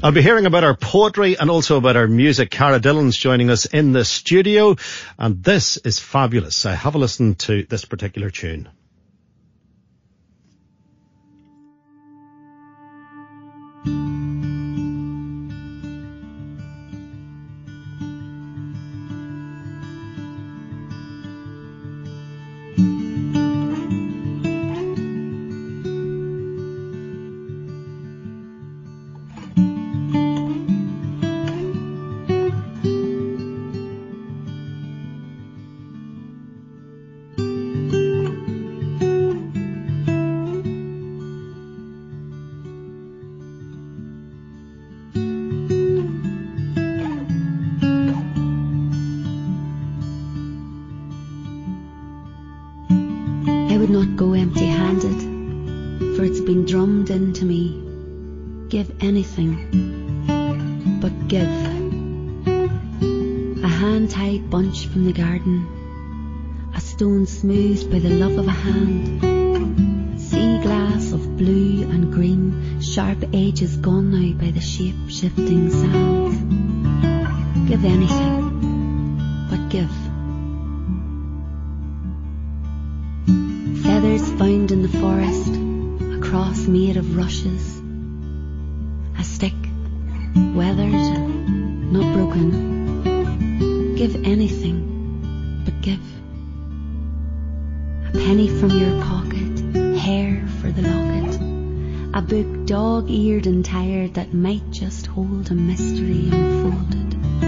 I'll be hearing about our poetry and also about our music. Cara Dillon's joining us in the studio, and this is fabulous. I have a listen to this particular tune. Sharp edges gone now by the shape shifting sand. Give anything, but give. Feathers found in the forest, a cross made of rushes, that might just hold a mystery unfolded.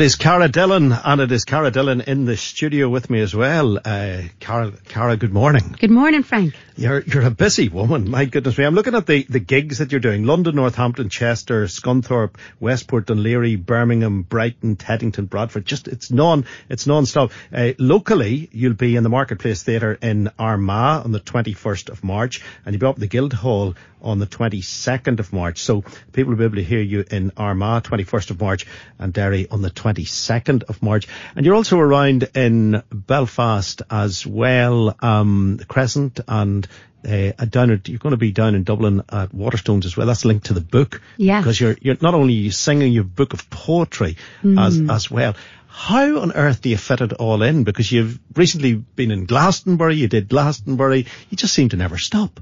It is Cara Dillon, and it is Cara Dillon in the studio with me as well. Uh, Cara, Cara, good morning. Good morning, Frank. You're you're a busy woman. My goodness me. I'm looking at the, the gigs that you're doing. London, Northampton, Chester, Scunthorpe, Westport, Dún Laoghaire, Birmingham, Brighton, Teddington, Bradford. Just it's non it's non-stop. Uh, locally, you'll be in the Marketplace Theatre in Armagh on the 21st of March, and you'll be up at the Guildhall on the 22nd of March. So people will be able to hear you in Armagh 21st of March and Derry on the 22nd of March. And you're also around in Belfast as well, um, Crescent and uh, down at, you're going to be down in Dublin at Waterstones as well. That's linked to the book. Yeah. Because you're, you're not only singing your book of poetry as, as well. How on earth do you fit it all in? Because you've recently been in Glastonbury, you did Glastonbury, you just seem to never stop.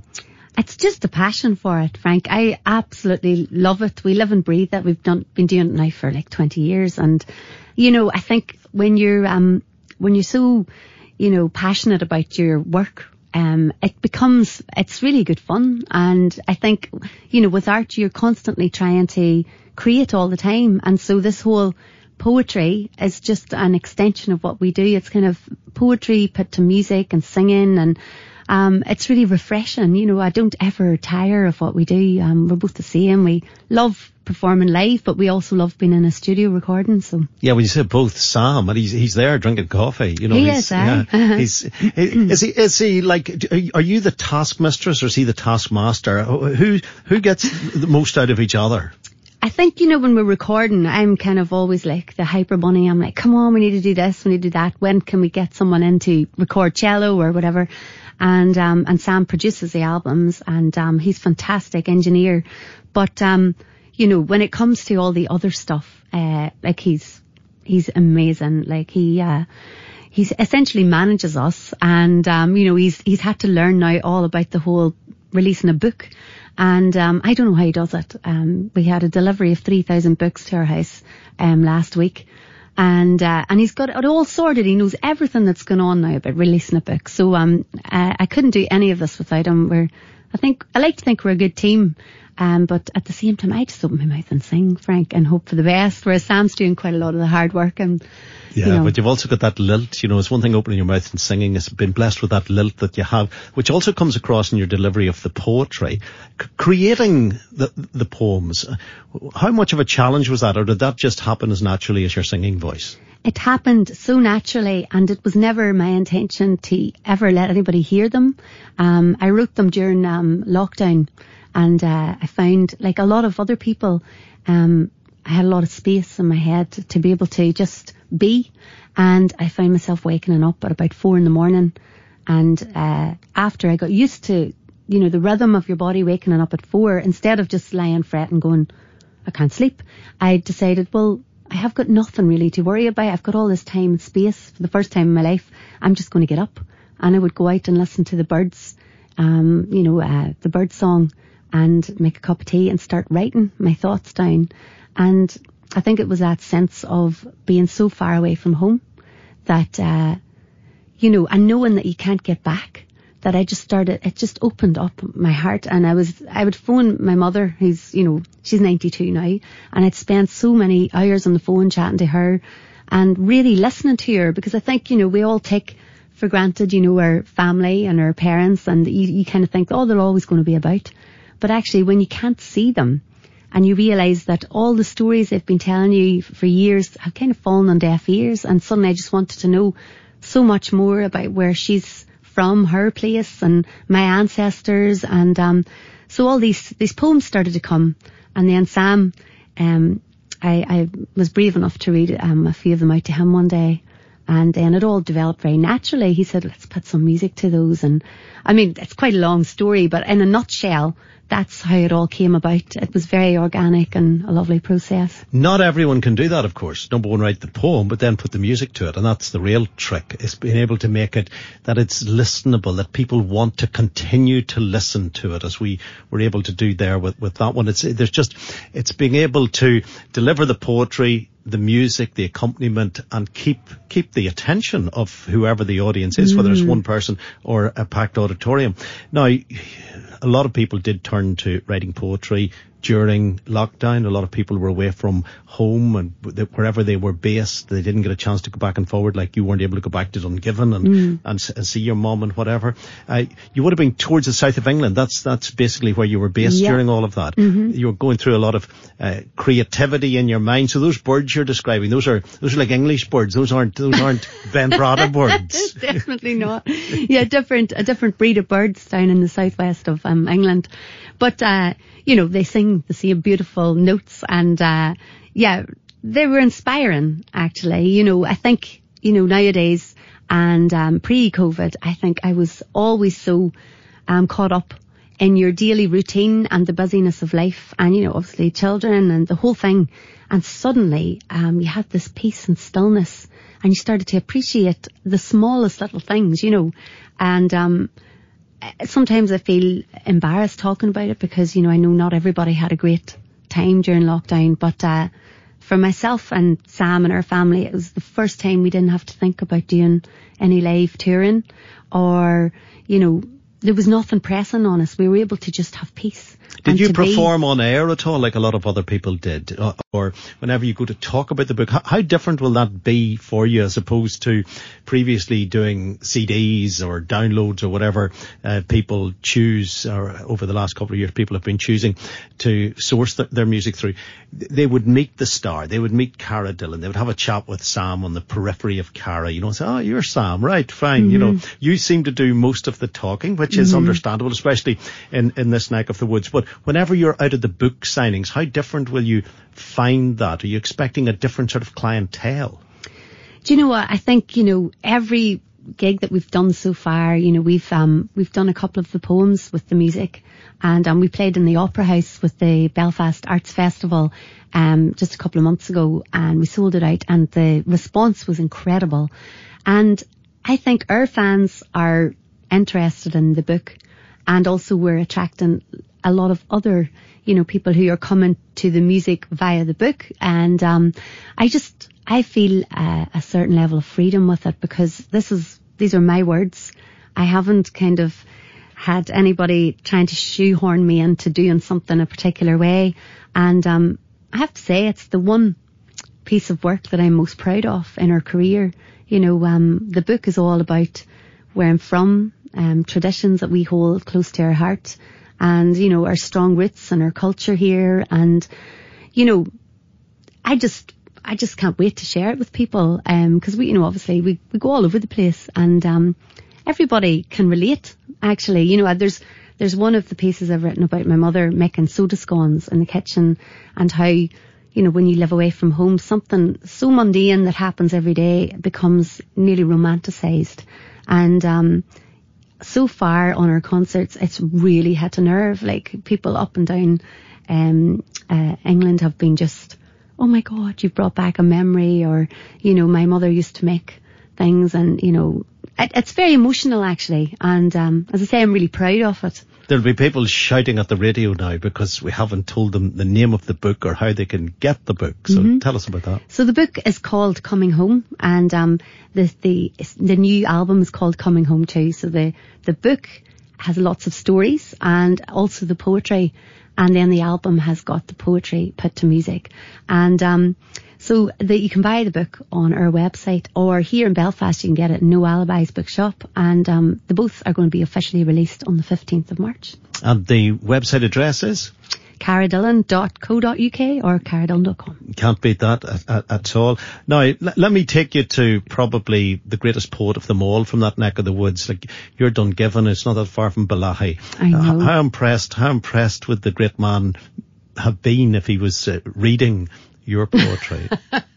It's just a passion for it, Frank. I absolutely love it. We live and breathe that. We've done been doing it now for like 20 years, and you know, I think when you're um when you're so you know passionate about your work. Um, it becomes, it's really good fun. And I think, you know, with art, you're constantly trying to create all the time. And so this whole poetry is just an extension of what we do. It's kind of poetry put to music and singing and um, it's really refreshing. You know, I don't ever tire of what we do. Um, we're both the same. We love performing live, but we also love being in a studio recording. So Yeah, when you say both Sam, and he's he's there drinking coffee, you know. He he's, is, yeah, he's is he is he like? Are you the task mistress or is he the taskmaster? Who who gets the most out of each other? I think, you know, when we're recording, I'm kind of always like the hyper bunny. I'm like, come on, we need to do this, we need to do that. When can we get someone in to record cello or whatever? And, um, and Sam produces the albums and, um, he's fantastic engineer. But, um, you know, when it comes to all the other stuff, uh, like he's, he's amazing. Like he, uh, he's essentially manages us and, um, you know, he's, he's had to learn now all about the whole releasing a book. And um, I don't know how he does it. Um, we had a delivery of 3,000 books to our house um, last week. And uh, and he's got it all sorted. He knows everything that's going on now about releasing a book. So um, uh, I couldn't do any of this without him. We're, I think, I like to think we're a good team. Um, but at the same time, I just open my mouth and sing, Frank, and hope for the best. Whereas Sam's doing quite a lot of the hard work and Yeah, you know, but you've also got that lilt. You know, it's one thing opening your mouth and singing. It's been blessed with that lilt that you have, which also comes across in your delivery of the poetry. C- creating the the poems, how much of a challenge was that, or did that just happen as naturally as your singing voice? It happened so naturally, and it was never my intention to ever let anybody hear them. Um, I wrote them during um, lockdown, and uh, I found, like a lot of other people, um, I had a lot of space in my head to be able to just be. And I found myself waking up at about four in the morning. And uh, after I got used to, you know, the rhythm of your body waking up at four, instead of just lying fretting, going, I can't sleep, I decided, well, I have got nothing really to worry about. I've got all this time and space for the first time in my life. I'm just going to get up and I would go out and listen to the birds, um, you know, uh, the bird song and make a cup of tea and start writing my thoughts down. And I think it was that sense of being so far away from home that, uh, you know, and knowing that you can't get back, that I just started, it just opened up my heart. And I was, I would phone my mother, who's, you know, she's 92 now, and I'd spent so many hours on the phone chatting to her and really listening to her because I think, you know, we all take for granted, you know, our family and our parents and you, you kind of think, oh, they're always going to be about. But actually, when you can't see them, and you realise that all the stories they've been telling you for years have kind of fallen on deaf ears and suddenly I just wanted to know so much more about where she's from, her place and my ancestors and um so all these these poems started to come and then Sam um I, I was brave enough to read um a few of them out to him one day and then it all developed very naturally. He said, let's put some music to those. And I mean, it's quite a long story, but in a nutshell, that's how it all came about. It was very organic and a lovely process. Not everyone can do that, of course. Number one, write the poem, but then put the music to it. And that's the real trick, is being able to make it that it's listenable, that people want to continue to listen to it as we were able to do there with, with that one. It's, there's just, it's being able to deliver the poetry, the music, the accompaniment, and keep keep the attention of whoever the audience is, mm. whether it's mm. one person or a packed auditorium. Now, a lot of people did turn to writing poetry during lockdown. A lot of people were away from home and wherever they were based, they didn't get a chance to go back and forward like you weren't able to go back to Dungiven and, mm. and, and, see your mom and whatever. Uh, you would have been towards the south of England. That's, that's basically where you were based yeah. during all of that. Mm-hmm. You were going through a lot of uh, creativity in your mind. So those birds you're describing, those are, those are like English birds. Those aren't, those aren't Benbradagh birds. Definitely not. Yeah, different, a different breed of birds down in the southwest of um, England. But, uh, you know, they sing the same beautiful notes and, uh, yeah, they were inspiring actually. You know, I think, you know, nowadays and, um, pre-COVID, I think I was always so, um, caught up in your daily routine and the busyness of life and, you know, obviously children and the whole thing. And suddenly, um, you had this peace and stillness and you started to appreciate the smallest little things, you know, and, um, sometimes I feel embarrassed talking about it because, you know, I know not everybody had a great time during lockdown, but, uh, for myself and Sam and our family, it was the first time we didn't have to think about doing any live touring or, you know, there was nothing pressing on us. We were able to just have peace. Did you perform be, on air at all, like a lot of other people did, uh, or whenever you go to talk about the book? How, how, different will that be for you as opposed to previously doing CDs or downloads or whatever uh, people choose, or over the last couple of years, people have been choosing to source the, their music through? They would meet the star, they would meet Cara Dillon, they would have a chat with Sam on the periphery of Cara, you know, and say, "Oh, you're Sam, right? Fine." Mm-hmm. You know, you seem to do most of the talking, which mm-hmm. is understandable, especially in in this neck of the woods, but whenever you're out of the book signings, how different will you find that? Are you expecting a different sort of clientele? Do you know what? I think, you know, every gig that we've done so far, you know, we've, um, we've done a couple of the poems with the music and, um, we played in the Opera House with the Belfast Arts Festival, um, just a couple of months ago and we sold it out and the response was incredible. And I think our fans are interested in the book and also we're attracting a lot of other, you know, people who are coming to the music via the book. And um, I just, I feel uh, a certain level of freedom with it because this is, these are my words. I haven't kind of had anybody trying to shoehorn me into doing something a particular way. And um, I have to say, it's the one piece of work that I'm most proud of in our career. You know, um, the book is all about where I'm from, um, traditions that we hold close to our heart, and, you know, our strong roots and our culture here. And, you know, I just, I just can't wait to share it with people. Um, cause we, you know, obviously we, we go all over the place and, um, everybody can relate actually. You know, there's, there's one of the pieces I've written about my mother making soda scones in the kitchen and how, you know, when you live away from home, something so mundane that happens every day becomes nearly romanticized. And, um, so far on our concerts, it's really hit a nerve. Like people up and down um, uh, England have been just, oh my God, you've brought back a memory, or you know, my mother used to make things, and you know, it, it's very emotional actually. And um, as I say, I'm really proud of it. There'll be people shouting at the radio now because we haven't told them the name of the book or how they can get the book. So mm-hmm. tell us about that. So the book is called Coming Home, and um, the the the new album is called Coming Home too. So the the book has lots of stories and also the poetry, and then the album has got the poetry put to music, and um, so that you can buy the book on our website or here in Belfast you can get it in No Alibis bookshop and um, the both are going to be officially released on the 15th of March. And the website address is? caradillon.co.uk or caradillon.com. Can't beat that at, at, at all. Now, l- let me take you to probably the greatest poet of them all from that neck of the woods. Like, you're Dungiven, it's not that far from Bellaghy. I know. Uh, how impressed, how impressed would the great man have been if he was uh, reading your poetry?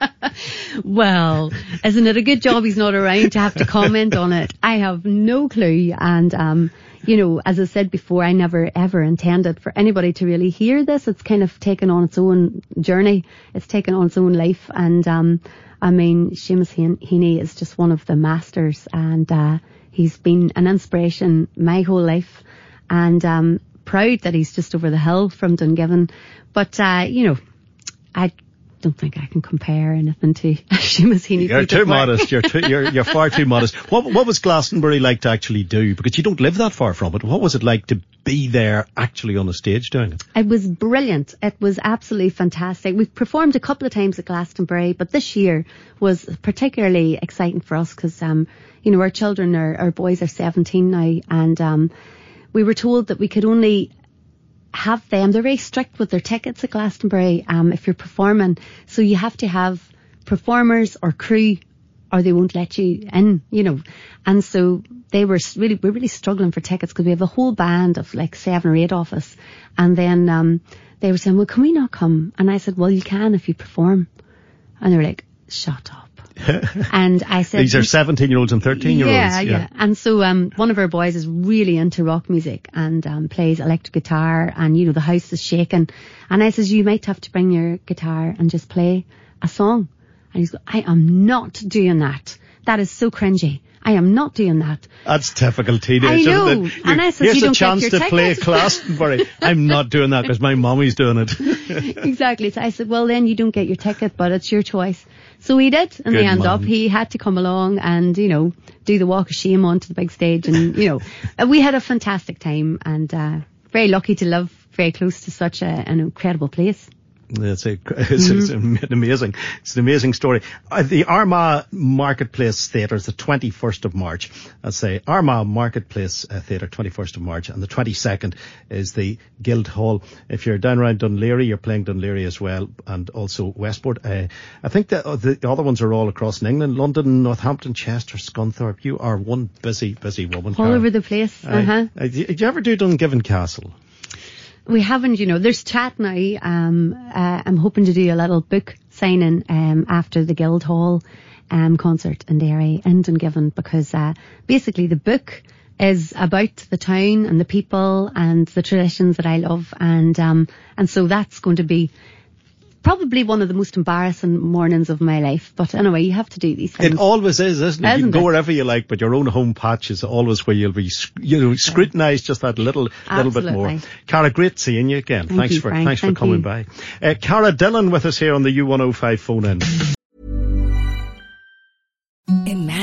Well, isn't it a good job he's not around to have to comment on it? I have no clue. And, um, you know, as I said before, I never ever intended for anybody to really hear this. It's kind of taken on its own journey. It's taken on its own life. And, um, I mean, Seamus Heaney is just one of the masters and, uh, he's been an inspiration my whole life and, um, proud that he's just over the hill from Dungiven. But, uh, you know, I don't think I can compare anything to Heaney. You're too modest. You're, too, you're you're far too modest. What what was Glastonbury like to actually do? Because you don't live that far from it. What was it like to be there actually on the stage doing it? It was brilliant. It was absolutely fantastic. We've performed a couple of times at Glastonbury, but this year was particularly exciting for us because, um, you know, our children are, our boys are 17 now and, um, we were told that we could only have them. They're very strict with their tickets at Glastonbury um, if you're performing. So you have to have performers or crew or they won't let you in, you know. And so they were really, we're really struggling for tickets because we have a whole band of like seven or eight of us. And then um, they were saying, well, can we not come? And I said, well, you can if you perform. And they were like, shut up. and I said, These are 17 year olds and 13 year olds. Yeah, yeah. And so, um, one of our boys is really into rock music and, um, plays electric guitar and, you know, the house is shaking. And I says, you might have to bring your guitar and just play a song. And he's going, I am not doing that. That is so cringy. I am not doing that. That's typical teenage. I know. Isn't it? And I said, Here's you a don't chance to play ticket. Glastonbury. I'm not doing that because my mommy's doing it. exactly. So I said, well, then you don't get your ticket, but it's your choice. So he did in the end man. up. He had to come along and, you know, do the walk of shame onto the big stage. And, you know, we had a fantastic time and, uh, very lucky to live very close to such a, an incredible place. It's, a, it's, it's an amazing, it's an amazing story. Uh, the Armagh Marketplace Theatre is the 21st of March. I'd say Armagh Marketplace uh, Theatre, 21st of March, and the 22nd is the Guildhall. If you're down around Dún Laoghaire, you're playing Dún Laoghaire as well, and also Westport. Uh, I think the, uh, the other ones are all across in England, London, Northampton, Chester, Scunthorpe. You are one busy, busy woman. All Cara. over the place. Uh-huh. Uh, did you ever do Dungiven Castle? We haven't, you know, there's chat now. Um, uh, I'm hoping to do a little book signing um, after the Guildhall um, concert in Derry in Dungiven because uh, basically the book is about the town and the people and the traditions that I love and um, and so that's going to be probably one of the most embarrassing mornings of my life. But anyway, you have to do these things. It always is, isn't it? you Isn't can go it? wherever you like, but your own home patch is always where you'll be, you know, scrutinised just that little, little bit more. Absolutely. Cara, great seeing you again. Thank thanks you, for, Frank. thanks for coming you. by. Uh, Cara Dillon with us here on the U105 phone in.